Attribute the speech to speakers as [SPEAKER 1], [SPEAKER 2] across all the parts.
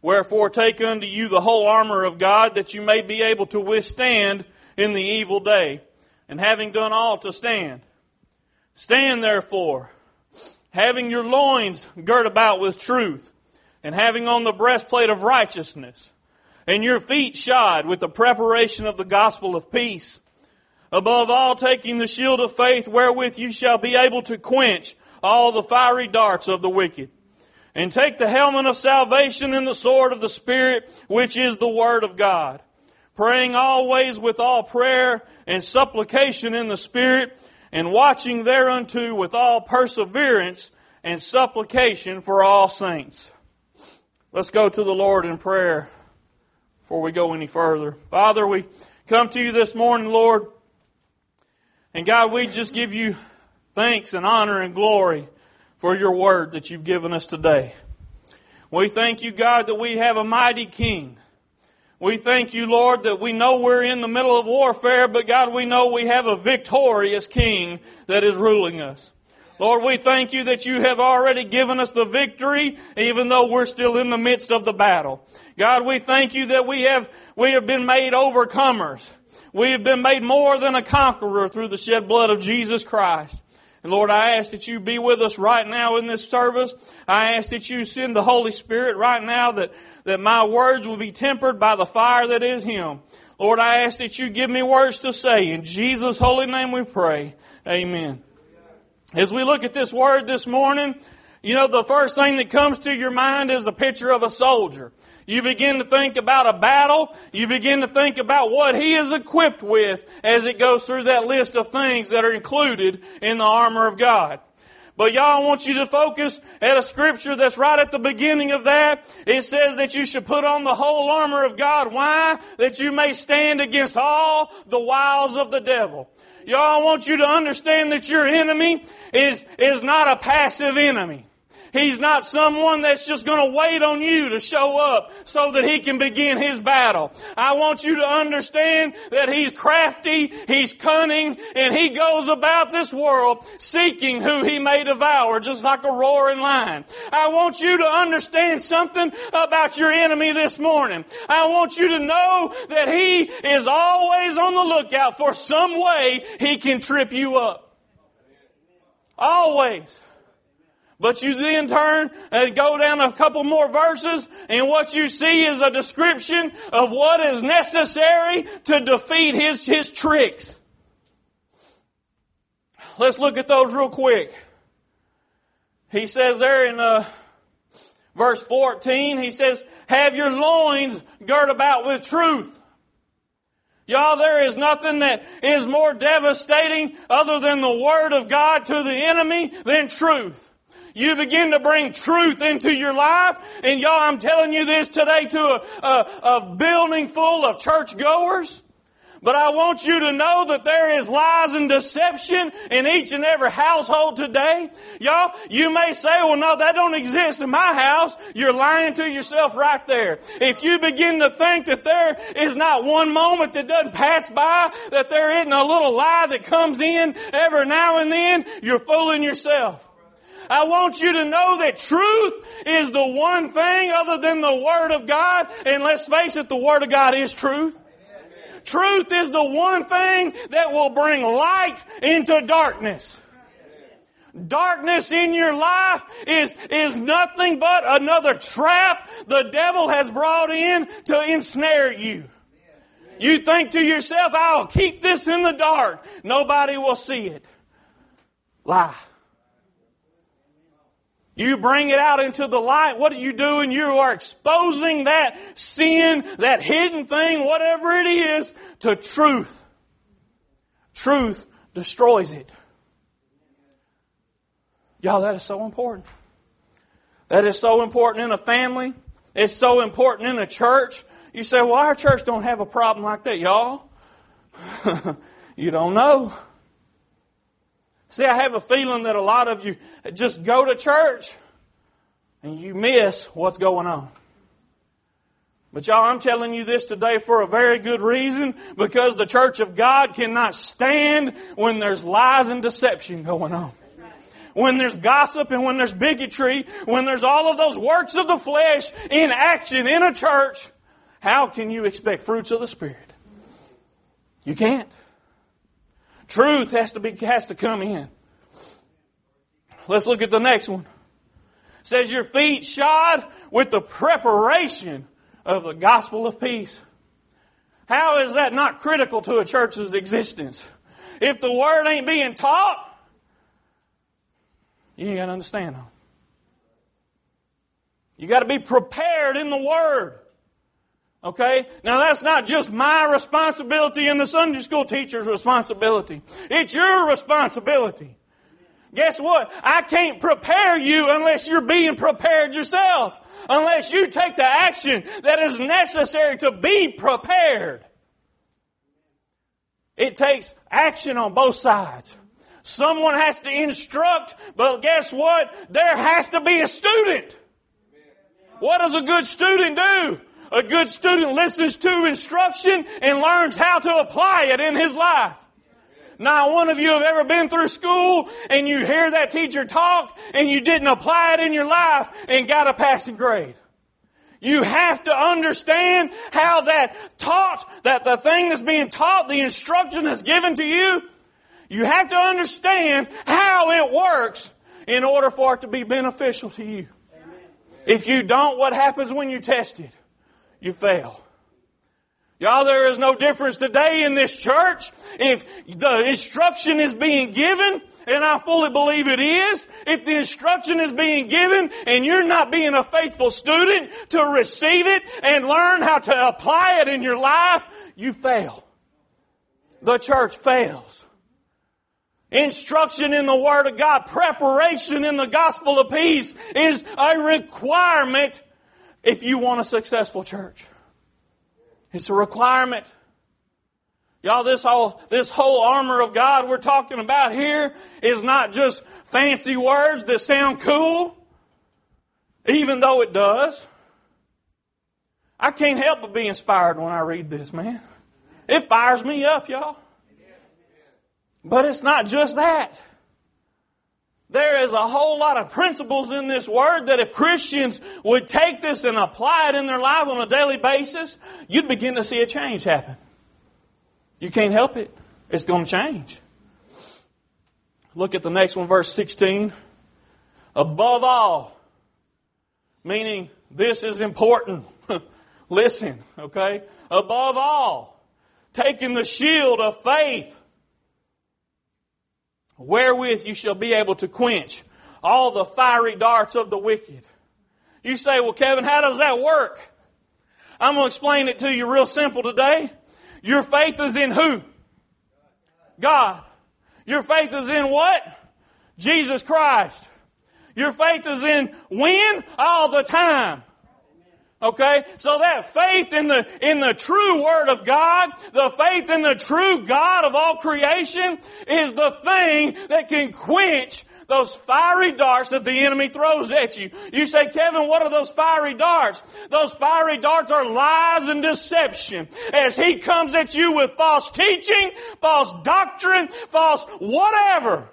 [SPEAKER 1] Wherefore take unto you the whole armor of God that you may be able to withstand in the evil day, and having done all to stand. Stand therefore, having your loins girt about with truth, and having on the breastplate of righteousness, and your feet shod with the preparation of the gospel of peace. Above all, taking the shield of faith wherewith you shall be able to quench all the fiery darts of the wicked. And take the helmet of salvation and the sword of the Spirit, which is the Word of God. Praying always with all prayer and supplication in the Spirit, and watching thereunto with all perseverance and supplication for all saints. Let's go to the Lord in prayer before we go any further. Father, we come to you this morning, Lord, and God, we just give you thanks and honor and glory for your word that you've given us today. We thank you, God, that we have a mighty King. We thank you, Lord, that we know we're in the middle of warfare, but God, we know we have a victorious King that is ruling us. Lord, we thank you that you have already given us the victory, even though we're still in the midst of the battle. God, we thank you that we have, we have been made overcomers. We have been made more than a conqueror through the shed blood of Jesus Christ. And Lord, I ask that you be with us right now in this service. I ask that you send the Holy Spirit right now that, that my words will be tempered by the fire that is Him. Lord, I ask that you give me words to say. In Jesus' holy name we pray. Amen. As we look at this word this morning, you know, the first thing that comes to your mind is a picture of a soldier. You begin to think about a battle. You begin to think about what he is equipped with as it goes through that list of things that are included in the armor of God. But y'all, I want you to focus at a scripture that's right at the beginning of that. It says that you should put on the whole armor of God. Why? That you may stand against all the wiles of the devil. Y'all, I want you to understand that your enemy is, is not a passive enemy. He's not someone that's just going to wait on you to show up so that he can begin his battle. I want you to understand that he's crafty, he's cunning, and he goes about this world seeking who he may devour just like a roaring lion. I want you to understand something about your enemy this morning. I want you to know that he is always on the lookout for some way he can trip you up. Always. But you then turn and go down a couple more verses, and what you see is a description of what is necessary to defeat his, his tricks. Let's look at those real quick. He says there in uh, verse 14, he says, Have your loins girt about with truth. Y'all, there is nothing that is more devastating other than the Word of God to the enemy than truth. You begin to bring truth into your life. And y'all, I'm telling you this today to a, a, a building full of churchgoers. But I want you to know that there is lies and deception in each and every household today. Y'all, you may say, well, no, that don't exist in my house. You're lying to yourself right there. If you begin to think that there is not one moment that doesn't pass by, that there isn't a little lie that comes in every now and then, you're fooling yourself. I want you to know that truth is the one thing other than the Word of God. And let's face it, the Word of God is truth. Truth is the one thing that will bring light into darkness. Darkness in your life is, is nothing but another trap the devil has brought in to ensnare you. You think to yourself, I'll keep this in the dark. Nobody will see it. Lie. You bring it out into the light. What are you doing? You are exposing that sin, that hidden thing, whatever it is, to truth. Truth destroys it. Y'all, that is so important. That is so important in a family. It's so important in a church. You say, well, our church don't have a problem like that, y'all. you don't know. See, I have a feeling that a lot of you just go to church and you miss what's going on. But y'all, I'm telling you this today for a very good reason because the church of God cannot stand when there's lies and deception going on. When there's gossip and when there's bigotry, when there's all of those works of the flesh in action in a church, how can you expect fruits of the Spirit? You can't. Truth has to be has to come in. Let's look at the next one. It says your feet shod with the preparation of the gospel of peace. How is that not critical to a church's existence? If the word ain't being taught, you ain't got to understand them. You got to be prepared in the word. Okay? Now that's not just my responsibility and the Sunday school teacher's responsibility. It's your responsibility. Guess what? I can't prepare you unless you're being prepared yourself. Unless you take the action that is necessary to be prepared. It takes action on both sides. Someone has to instruct, but guess what? There has to be a student. What does a good student do? A good student listens to instruction and learns how to apply it in his life. Not one of you have ever been through school and you hear that teacher talk and you didn't apply it in your life and got a passing grade. You have to understand how that taught, that the thing that's being taught, the instruction that's given to you, you have to understand how it works in order for it to be beneficial to you. If you don't, what happens when you test it? You fail. Y'all, there is no difference today in this church. If the instruction is being given, and I fully believe it is, if the instruction is being given and you're not being a faithful student to receive it and learn how to apply it in your life, you fail. The church fails. Instruction in the Word of God, preparation in the gospel of peace is a requirement if you want a successful church. It's a requirement. Y'all, this whole, this whole armor of God we're talking about here is not just fancy words that sound cool, even though it does. I can't help but be inspired when I read this, man. It fires me up, y'all. But it's not just that. There is a whole lot of principles in this word that if Christians would take this and apply it in their life on a daily basis, you'd begin to see a change happen. You can't help it. It's going to change. Look at the next one, verse 16. Above all, meaning this is important. Listen, okay? Above all, taking the shield of faith wherewith you shall be able to quench all the fiery darts of the wicked. You say, well, Kevin, how does that work? I'm going to explain it to you real simple today. Your faith is in who? God. Your faith is in what? Jesus Christ. Your faith is in when? All the time. Okay? So that faith in the, in the true Word of God, the faith in the true God of all creation is the thing that can quench those fiery darts that the enemy throws at you. You say, Kevin, what are those fiery darts? Those fiery darts are lies and deception. As he comes at you with false teaching, false doctrine, false whatever.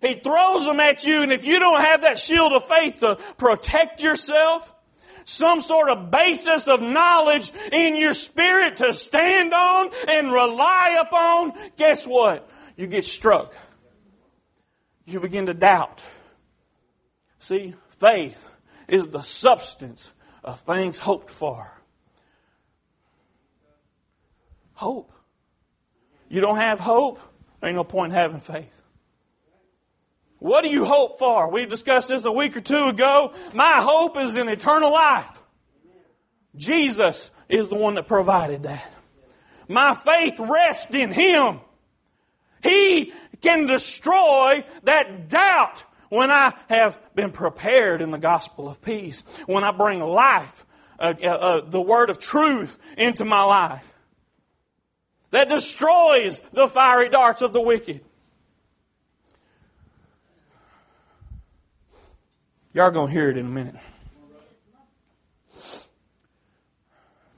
[SPEAKER 1] He throws them at you, and if you don't have that shield of faith to protect yourself, some sort of basis of knowledge in your spirit to stand on and rely upon, guess what? You get struck. You begin to doubt. See, faith is the substance of things hoped for. Hope. You don't have hope, there ain't no point in having faith. What do you hope for? We discussed this a week or two ago. My hope is in eternal life. Jesus is the one that provided that. My faith rests in Him. He can destroy that doubt when I have been prepared in the gospel of peace, when I bring life, uh, uh, uh, the word of truth into my life that destroys the fiery darts of the wicked. Y'all going to hear it in a minute.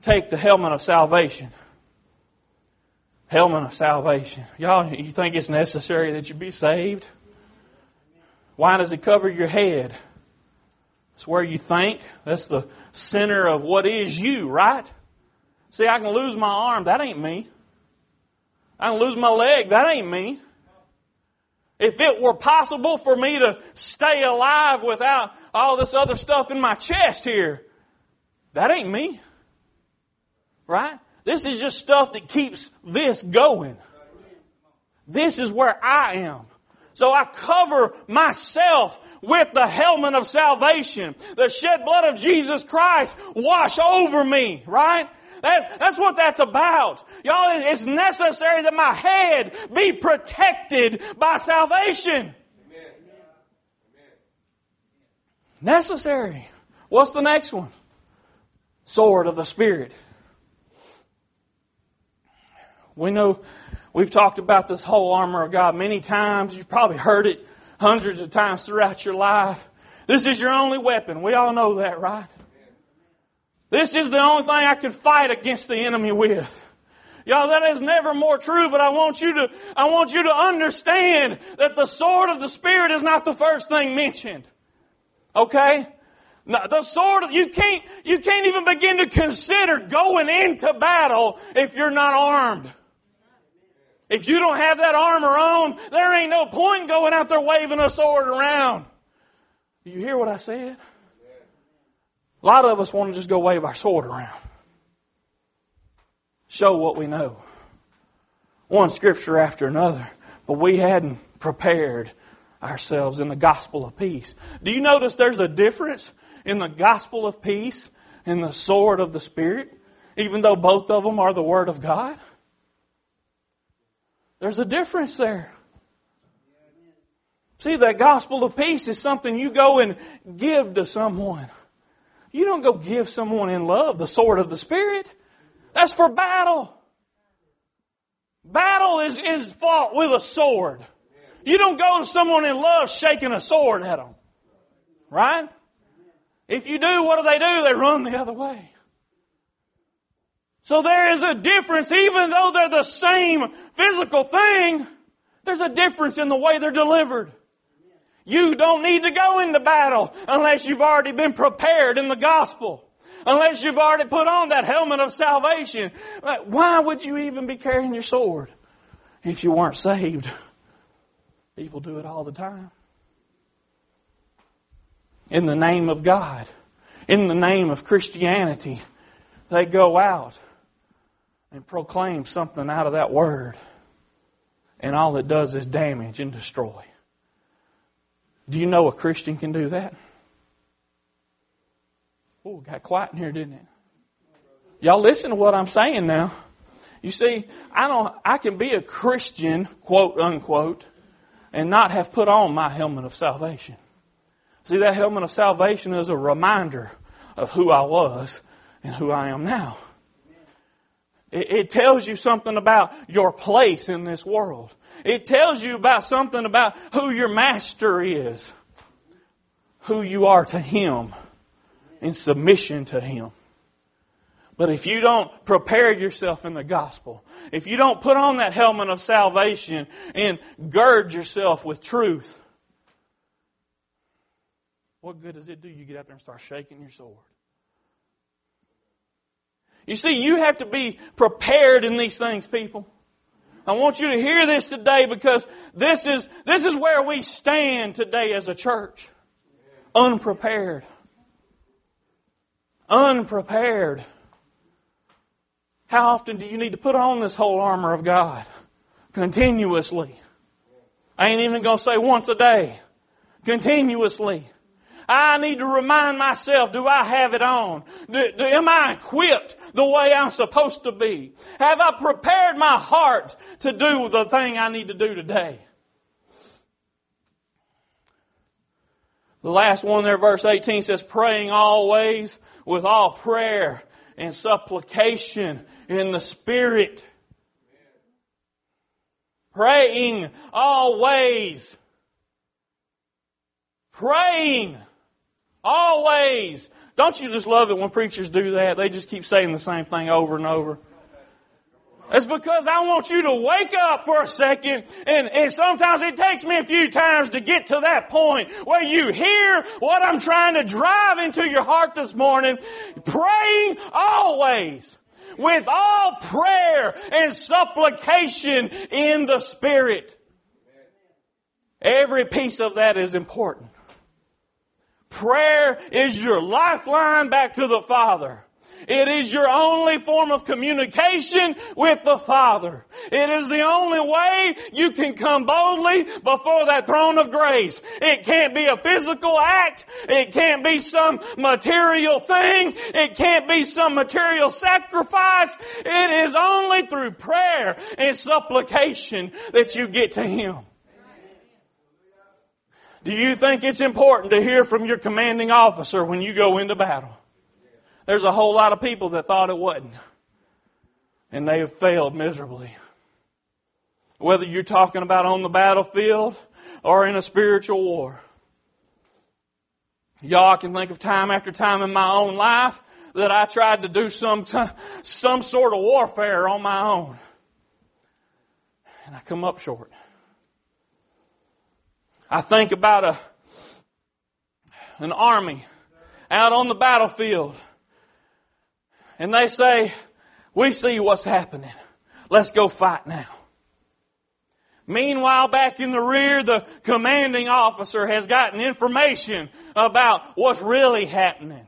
[SPEAKER 1] Take the helmet of salvation. Helmet of salvation. Y'all, you think it's necessary that you be saved? Why does it cover your head? It's where you think. That's the center of what is you, right? See, I can lose my arm. That ain't me. I can lose my leg. That ain't me. If it were possible for me to stay alive without all this other stuff in my chest here, that ain't me. Right? This is just stuff that keeps this going. This is where I am. So I cover myself with the helmet of salvation. The shed blood of Jesus Christ wash over me, right? That's, that's what that's about. Y'all, it's necessary that my head be protected by salvation. Amen. Necessary. What's the next one? Sword of the Spirit. We know We've talked about this whole armor of God many times. You've probably heard it hundreds of times throughout your life. This is your only weapon. We all know that, right? This is the only thing I could fight against the enemy with. Y'all, that is never more true, but I want you to, I want you to understand that the sword of the Spirit is not the first thing mentioned. Okay? the sword, you can't, you can't even begin to consider going into battle if you're not armed. If you don't have that armor on, there ain't no point going out there waving a sword around. You hear what I said? A lot of us want to just go wave our sword around. Show what we know. One scripture after another. But we hadn't prepared ourselves in the gospel of peace. Do you notice there's a difference in the gospel of peace and the sword of the Spirit? Even though both of them are the Word of God? There's a difference there. See, that gospel of peace is something you go and give to someone. You don't go give someone in love the sword of the Spirit. That's for battle. Battle is, is fought with a sword. You don't go to someone in love shaking a sword at them. Right? If you do, what do they do? They run the other way. So there is a difference, even though they're the same physical thing, there's a difference in the way they're delivered. You don't need to go into battle unless you've already been prepared in the gospel. Unless you've already put on that helmet of salvation. Why would you even be carrying your sword if you weren't saved? People do it all the time. In the name of God, in the name of Christianity, they go out and proclaim something out of that word, and all it does is damage and destroy. Do you know a Christian can do that? Oh, got quiet in here, didn't it? Y'all listen to what I'm saying now. You see, I don't I can be a Christian, quote unquote, and not have put on my helmet of salvation. See, that helmet of salvation is a reminder of who I was and who I am now. It, it tells you something about your place in this world. It tells you about something about who your master is, who you are to him, in submission to him. But if you don't prepare yourself in the gospel, if you don't put on that helmet of salvation and gird yourself with truth, what good does it do you get out there and start shaking your sword? You see, you have to be prepared in these things, people. I want you to hear this today because this is, this is where we stand today as a church. Unprepared. Unprepared. How often do you need to put on this whole armor of God? Continuously. I ain't even going to say once a day. Continuously. I need to remind myself, do I have it on? Do, do, am I equipped the way I'm supposed to be? Have I prepared my heart to do the thing I need to do today? The last one there, verse 18 says, praying always with all prayer and supplication in the Spirit. Praying always. Praying always. Don't you just love it when preachers do that? They just keep saying the same thing over and over. It's because I want you to wake up for a second, and, and sometimes it takes me a few times to get to that point where you hear what I'm trying to drive into your heart this morning. Praying always with all prayer and supplication in the Spirit. Every piece of that is important. Prayer is your lifeline back to the Father. It is your only form of communication with the Father. It is the only way you can come boldly before that throne of grace. It can't be a physical act. It can't be some material thing. It can't be some material sacrifice. It is only through prayer and supplication that you get to Him. Do you think it's important to hear from your commanding officer when you go into battle? There's a whole lot of people that thought it wasn't. And they have failed miserably. Whether you're talking about on the battlefield or in a spiritual war. Y'all can think of time after time in my own life that I tried to do some, t- some sort of warfare on my own. And I come up short. I think about a, an army out on the battlefield and they say, we see what's happening. Let's go fight now. Meanwhile, back in the rear, the commanding officer has gotten information about what's really happening.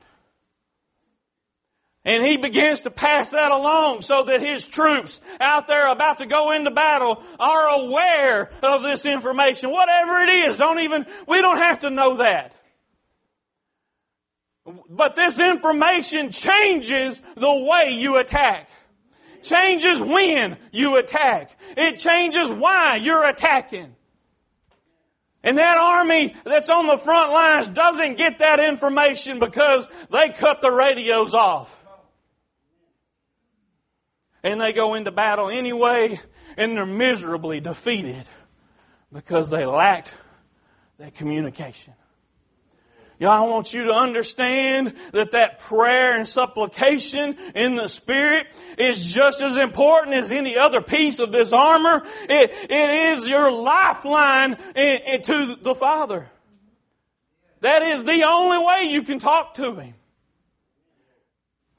[SPEAKER 1] And he begins to pass that along so that his troops out there about to go into battle are aware of this information. Whatever it is, don't even, we don't have to know that. But this information changes the way you attack. Changes when you attack. It changes why you're attacking. And that army that's on the front lines doesn't get that information because they cut the radios off. And they go into battle anyway and they're miserably defeated because they lacked that communication. Y'all, I want you to understand that that prayer and supplication in the Spirit is just as important as any other piece of this armor. It, it is your lifeline in, in, to the Father. That is the only way you can talk to Him.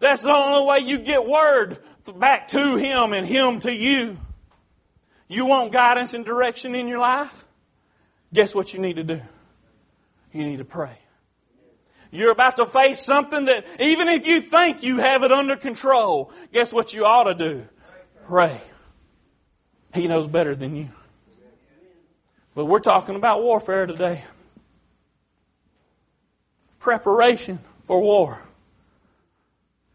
[SPEAKER 1] That's the only way you get word back to Him and Him to you. You want guidance and direction in your life? Guess what you need to do? You need to pray. You're about to face something that even if you think you have it under control, guess what you ought to do? Pray. He knows better than you. But we're talking about warfare today. Preparation for war.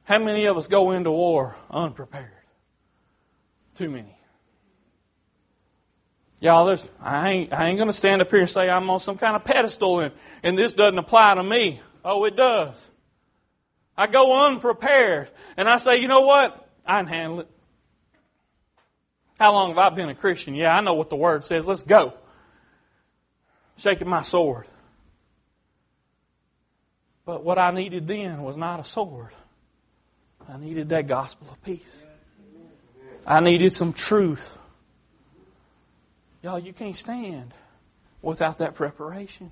[SPEAKER 1] How many of us go into war unprepared? Too many. Y'all, there's, I ain't, I ain't going to stand up here and say I'm on some kind of pedestal and, and this doesn't apply to me. Oh, it does. I go unprepared and I say, you know what? I can handle it. How long have I been a Christian? Yeah, I know what the Word says. Let's go. Shaking my sword. But what I needed then was not a sword. I needed that gospel of peace. I needed some truth. Y'all, you can't stand without that preparation.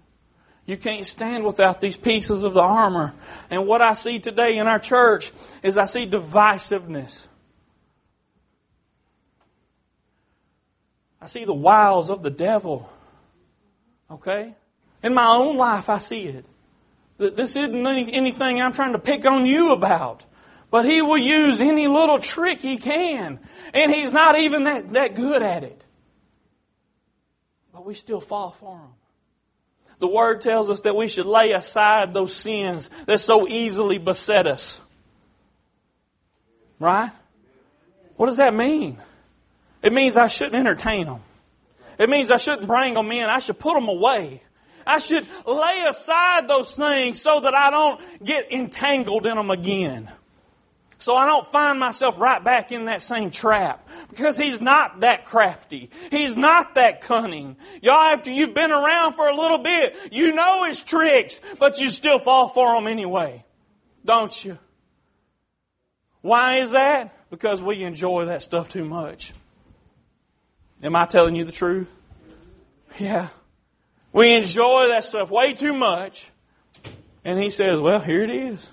[SPEAKER 1] You can't stand without these pieces of the armor. And what I see today in our church is I see divisiveness. I see the wiles of the devil. Okay? In my own life, I see it. This isn't anything I'm trying to pick on you about. But he will use any little trick he can. And he's not even that, that good at it. But we still fall for him. The Word tells us that we should lay aside those sins that so easily beset us. Right? What does that mean? It means I shouldn't entertain them. It means I shouldn't bring them in. I should put them away. I should lay aside those things so that I don't get entangled in them again. So I don't find myself right back in that same trap. Because he's not that crafty. He's not that cunning. Y'all, after you've been around for a little bit, you know his tricks, but you still fall for them anyway. Don't you? Why is that? Because we enjoy that stuff too much. Am I telling you the truth? Yeah. We enjoy that stuff way too much. And he says, well, here it is.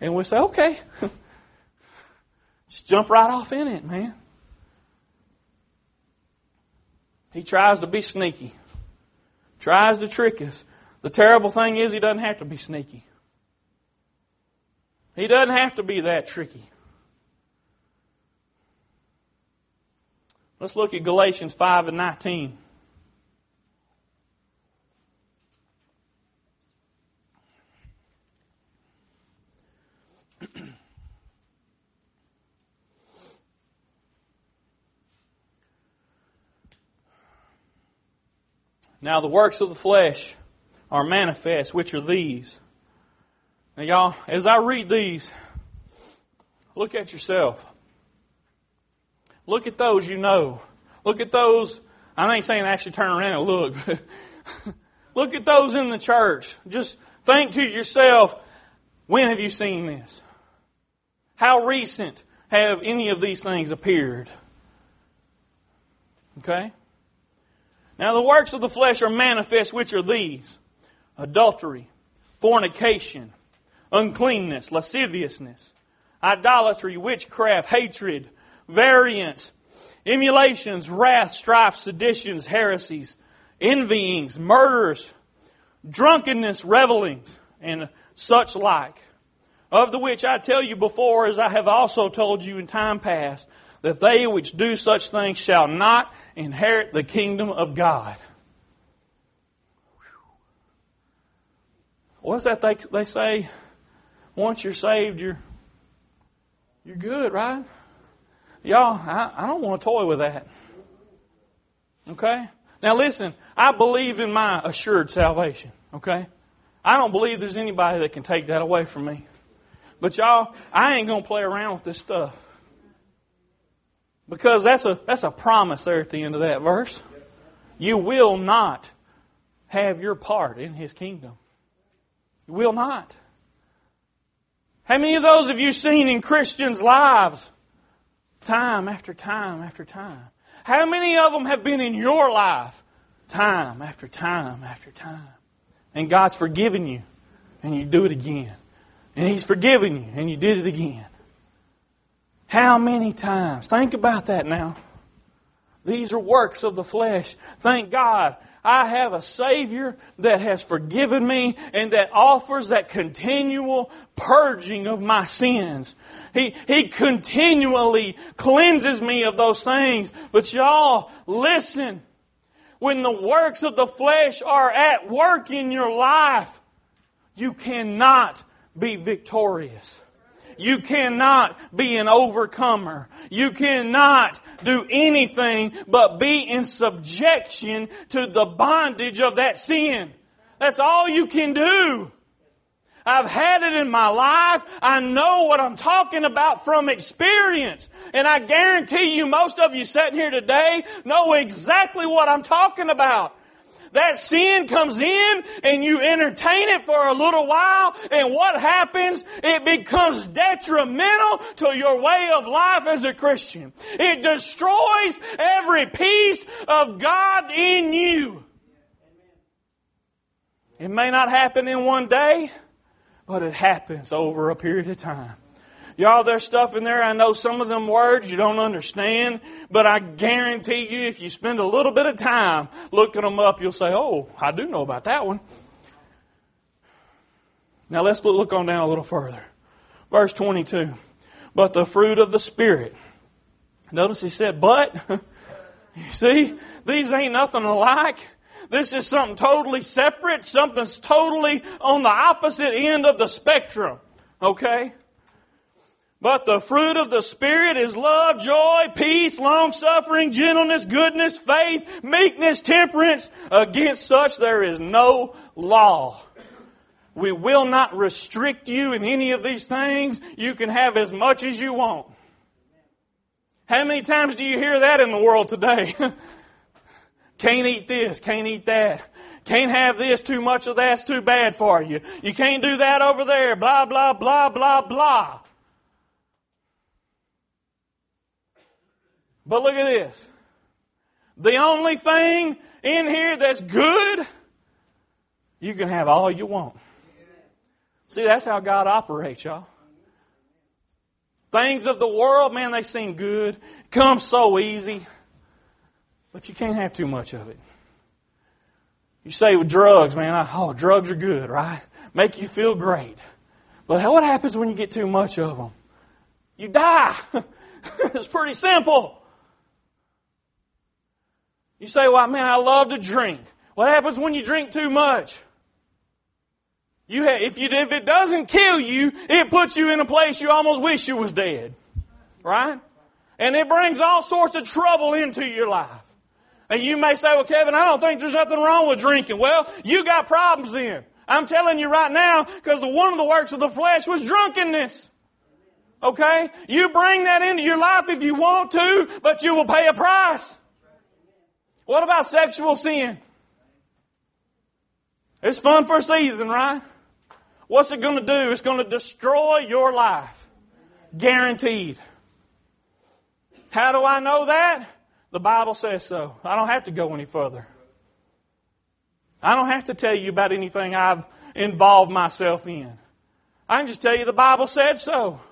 [SPEAKER 1] And we say, okay. Just jump right off in it, man. He tries to be sneaky. Tries to trick us. The terrible thing is he doesn't have to be sneaky. He doesn't have to be that tricky. Let's look at Galatians 5 and 19. Now the works of the flesh are manifest, which are these. Now, y'all, as I read these, look at yourself. Look at those you know. Look at those. I ain't saying actually turn around and look, but look at those in the church. Just think to yourself, when have you seen this? How recent have any of these things appeared? Okay? Now, the works of the flesh are manifest, which are these adultery, fornication, uncleanness, lasciviousness, idolatry, witchcraft, hatred, variance, emulations, wrath, strife, seditions, heresies, envyings, murders, drunkenness, revelings, and such like. Of the which I tell you before, as I have also told you in time past, that they which do such things shall not inherit the kingdom of God. What's that they, they say? Once you're saved, you're, you're good, right? Y'all, I, I don't want to toy with that. Okay? Now listen, I believe in my assured salvation. Okay? I don't believe there's anybody that can take that away from me. But y'all, I ain't going to play around with this stuff. Because that's a, that's a promise there at the end of that verse. You will not have your part in His kingdom. You will not. How many of those have you seen in Christians' lives? Time after time after time. How many of them have been in your life? Time after time after time. And God's forgiven you, and you do it again. And He's forgiven you, and you did it again. How many times? Think about that now. These are works of the flesh. Thank God I have a Savior that has forgiven me and that offers that continual purging of my sins. He, he continually cleanses me of those things. But y'all, listen. When the works of the flesh are at work in your life, you cannot be victorious. You cannot be an overcomer. You cannot do anything but be in subjection to the bondage of that sin. That's all you can do. I've had it in my life. I know what I'm talking about from experience. And I guarantee you, most of you sitting here today know exactly what I'm talking about that sin comes in and you entertain it for a little while and what happens? It becomes detrimental to your way of life as a Christian. It destroys every piece of God in you. It may not happen in one day, but it happens over a period of time. Y'all, there's stuff in there. I know some of them words you don't understand, but I guarantee you if you spend a little bit of time looking them up, you'll say, oh, I do know about that one. Now let's look on down a little further. Verse 22. But the fruit of the Spirit. Notice he said, but. you see, these ain't nothing alike. This is something totally separate. Something's totally on the opposite end of the spectrum. Okay? But the fruit of the Spirit is love, joy, peace, long suffering, gentleness, goodness, faith, meekness, temperance. Against such there is no law. We will not restrict you in any of these things. You can have as much as you want. How many times do you hear that in the world today? can't eat this, can't eat that. Can't have this, too much of that's too bad for you. You can't do that over there, blah, blah, blah, blah, blah. But look at this. The only thing in here that's good, you can have all you want. See, that's how God operates, y'all. Things of the world, man, they seem good. Come so easy. But you can't have too much of it. You say with drugs, man, oh, drugs are good, right? Make you feel great. But what happens when you get too much of them? You die. it's pretty simple. You say, well, man, I love to drink. What happens when you drink too much? You have, if, you, if it doesn't kill you, it puts you in a place you almost wish you was dead. Right? And it brings all sorts of trouble into your life. And you may say, well, Kevin, I don't think there's nothing wrong with drinking. Well, you got problems then. I'm telling you right now, because one of the works of the flesh was drunkenness. Okay? You bring that into your life if you want to, but you will pay a price. What about sexual sin? It's fun for a season, right? What's it going to do? It's going to destroy your life. Guaranteed. How do I know that? The Bible says so. I don't have to go any further. I don't have to tell you about anything I've involved myself in. I can just tell you the Bible said so.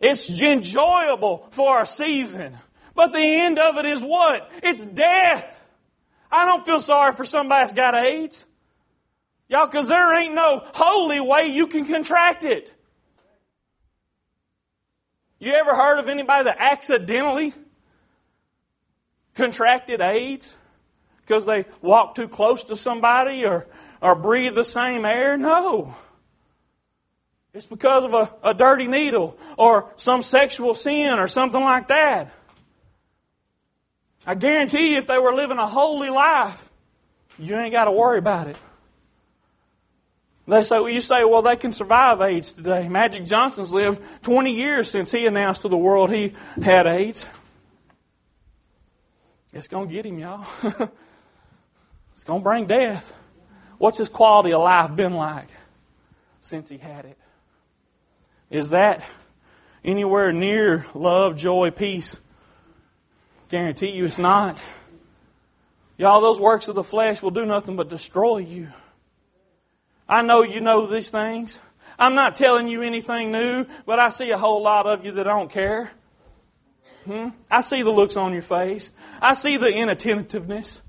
[SPEAKER 1] It's enjoyable for a season. But the end of it is what? It's death. I don't feel sorry for somebody that's got AIDS. Y'all, because there ain't no holy way you can contract it. You ever heard of anybody that accidentally contracted AIDS because they walked too close to somebody or, or breathed the same air? No. It's because of a, a dirty needle or some sexual sin or something like that. I guarantee you, if they were living a holy life, you ain't got to worry about it. They say, well, you say, well, they can survive AIDS today. Magic Johnson's lived 20 years since he announced to the world he had AIDS. It's going to get him, y'all. it's going to bring death. What's his quality of life been like since he had it? Is that anywhere near love, joy, peace, Guarantee you it's not. Y'all, those works of the flesh will do nothing but destroy you. I know you know these things. I'm not telling you anything new, but I see a whole lot of you that don't care. Hmm? I see the looks on your face. I see the inattentiveness.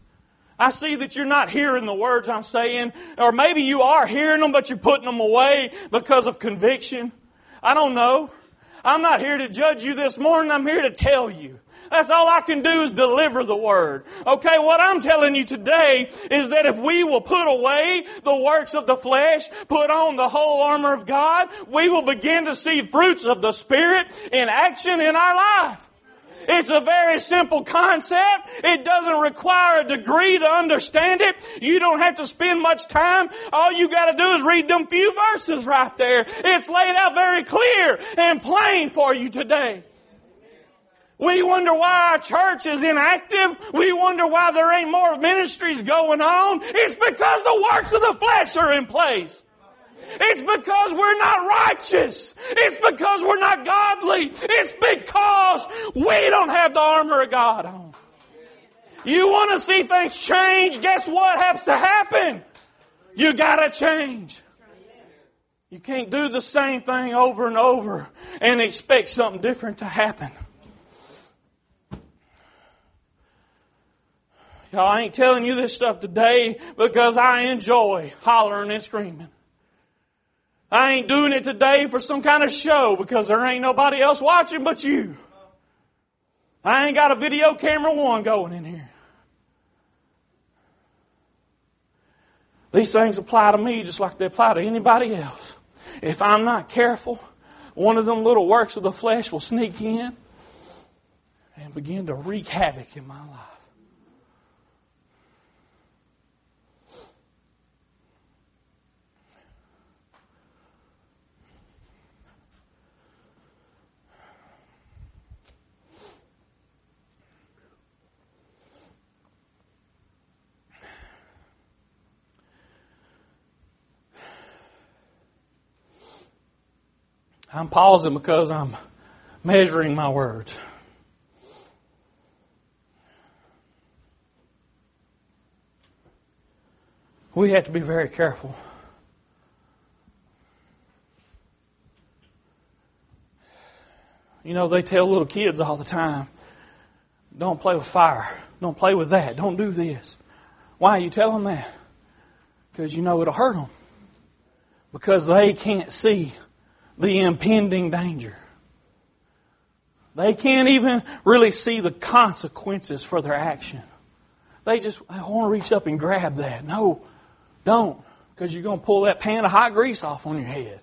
[SPEAKER 1] I see that you're not hearing the words I'm saying, or maybe you are hearing them, but you're putting them away because of conviction. I don't know. I'm not here to judge you this morning. I'm here to tell you. That's all I can do is deliver the word. Okay, what I'm telling you today is that if we will put away the works of the flesh, put on the whole armor of God, we will begin to see fruits of the Spirit in action in our life. It's a very simple concept. It doesn't require a degree to understand it. You don't have to spend much time. All you got to do is read them few verses right there. It's laid out very clear and plain for you today. We wonder why our church is inactive. We wonder why there ain't more ministries going on. It's because the works of the flesh are in place. It's because we're not righteous. It's because we're not godly. It's because we don't have the armor of God on. You want to see things change? Guess what has to happen? You gotta change. You can't do the same thing over and over and expect something different to happen. Y'all, I ain't telling you this stuff today because I enjoy hollering and screaming. I ain't doing it today for some kind of show because there ain't nobody else watching but you. I ain't got a video camera one going in here. These things apply to me just like they apply to anybody else. If I'm not careful, one of them little works of the flesh will sneak in and begin to wreak havoc in my life. I'm pausing because I'm measuring my words. We have to be very careful. You know, they tell little kids all the time, don't play with fire. Don't play with that. Don't do this. Why are you telling them that? Because you know it'll hurt them. Because they can't see the impending danger. They can't even really see the consequences for their action. They just I want to reach up and grab that. No, don't, because you're going to pull that pan of hot grease off on your head.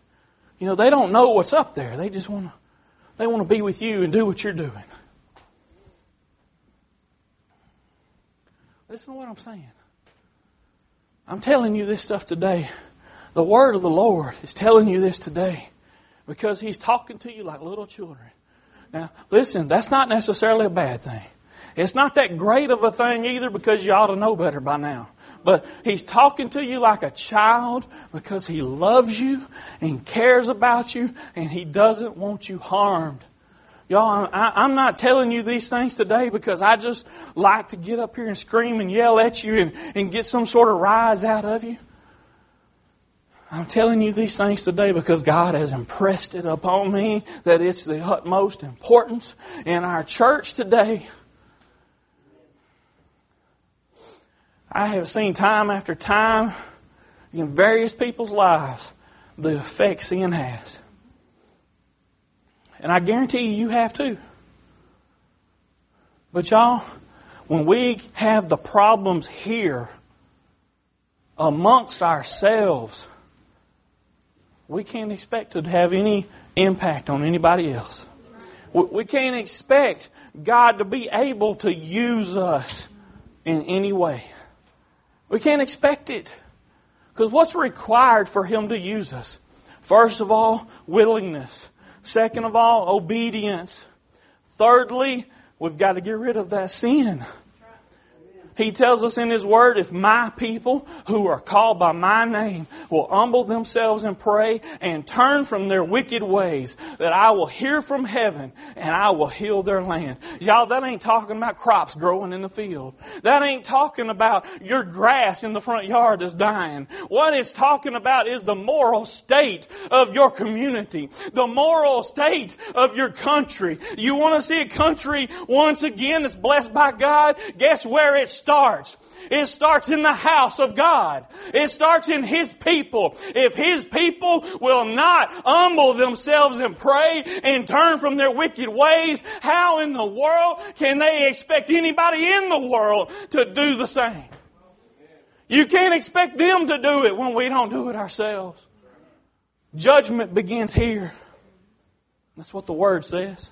[SPEAKER 1] You know, they don't know what's up there. They just want to they want to be with you and do what you're doing. Listen to what I'm saying. I'm telling you this stuff today. The word of the Lord is telling you this today because He's talking to you like little children. Now, listen, that's not necessarily a bad thing. It's not that great of a thing either because you ought to know better by now. But He's talking to you like a child because He loves you and cares about you and He doesn't want you harmed. Y'all, I'm not telling you these things today because I just like to get up here and scream and yell at you and, and get some sort of rise out of you. I'm telling you these things today because God has impressed it upon me that it's the utmost importance in our church today. I have seen time after time in various people's lives the effect sin has. And I guarantee you, you have too. But y'all, when we have the problems here amongst ourselves, we can't expect to have any impact on anybody else. We can't expect God to be able to use us in any way. We can't expect it. Because what's required for Him to use us? First of all, willingness. Second of all, obedience. Thirdly, we've got to get rid of that sin. He tells us in His Word, if my people who are called by my name will humble themselves and pray and turn from their wicked ways, that I will hear from heaven and I will heal their land. Y'all, that ain't talking about crops growing in the field. That ain't talking about your grass in the front yard is dying. What it's talking about is the moral state of your community, the moral state of your country. You want to see a country once again that's blessed by God? Guess where it's starts. It starts in the house of God. It starts in His people. If His people will not humble themselves and pray and turn from their wicked ways, how in the world can they expect anybody in the world to do the same? You can't expect them to do it when we don't do it ourselves. Judgment begins here. That's what the Word says.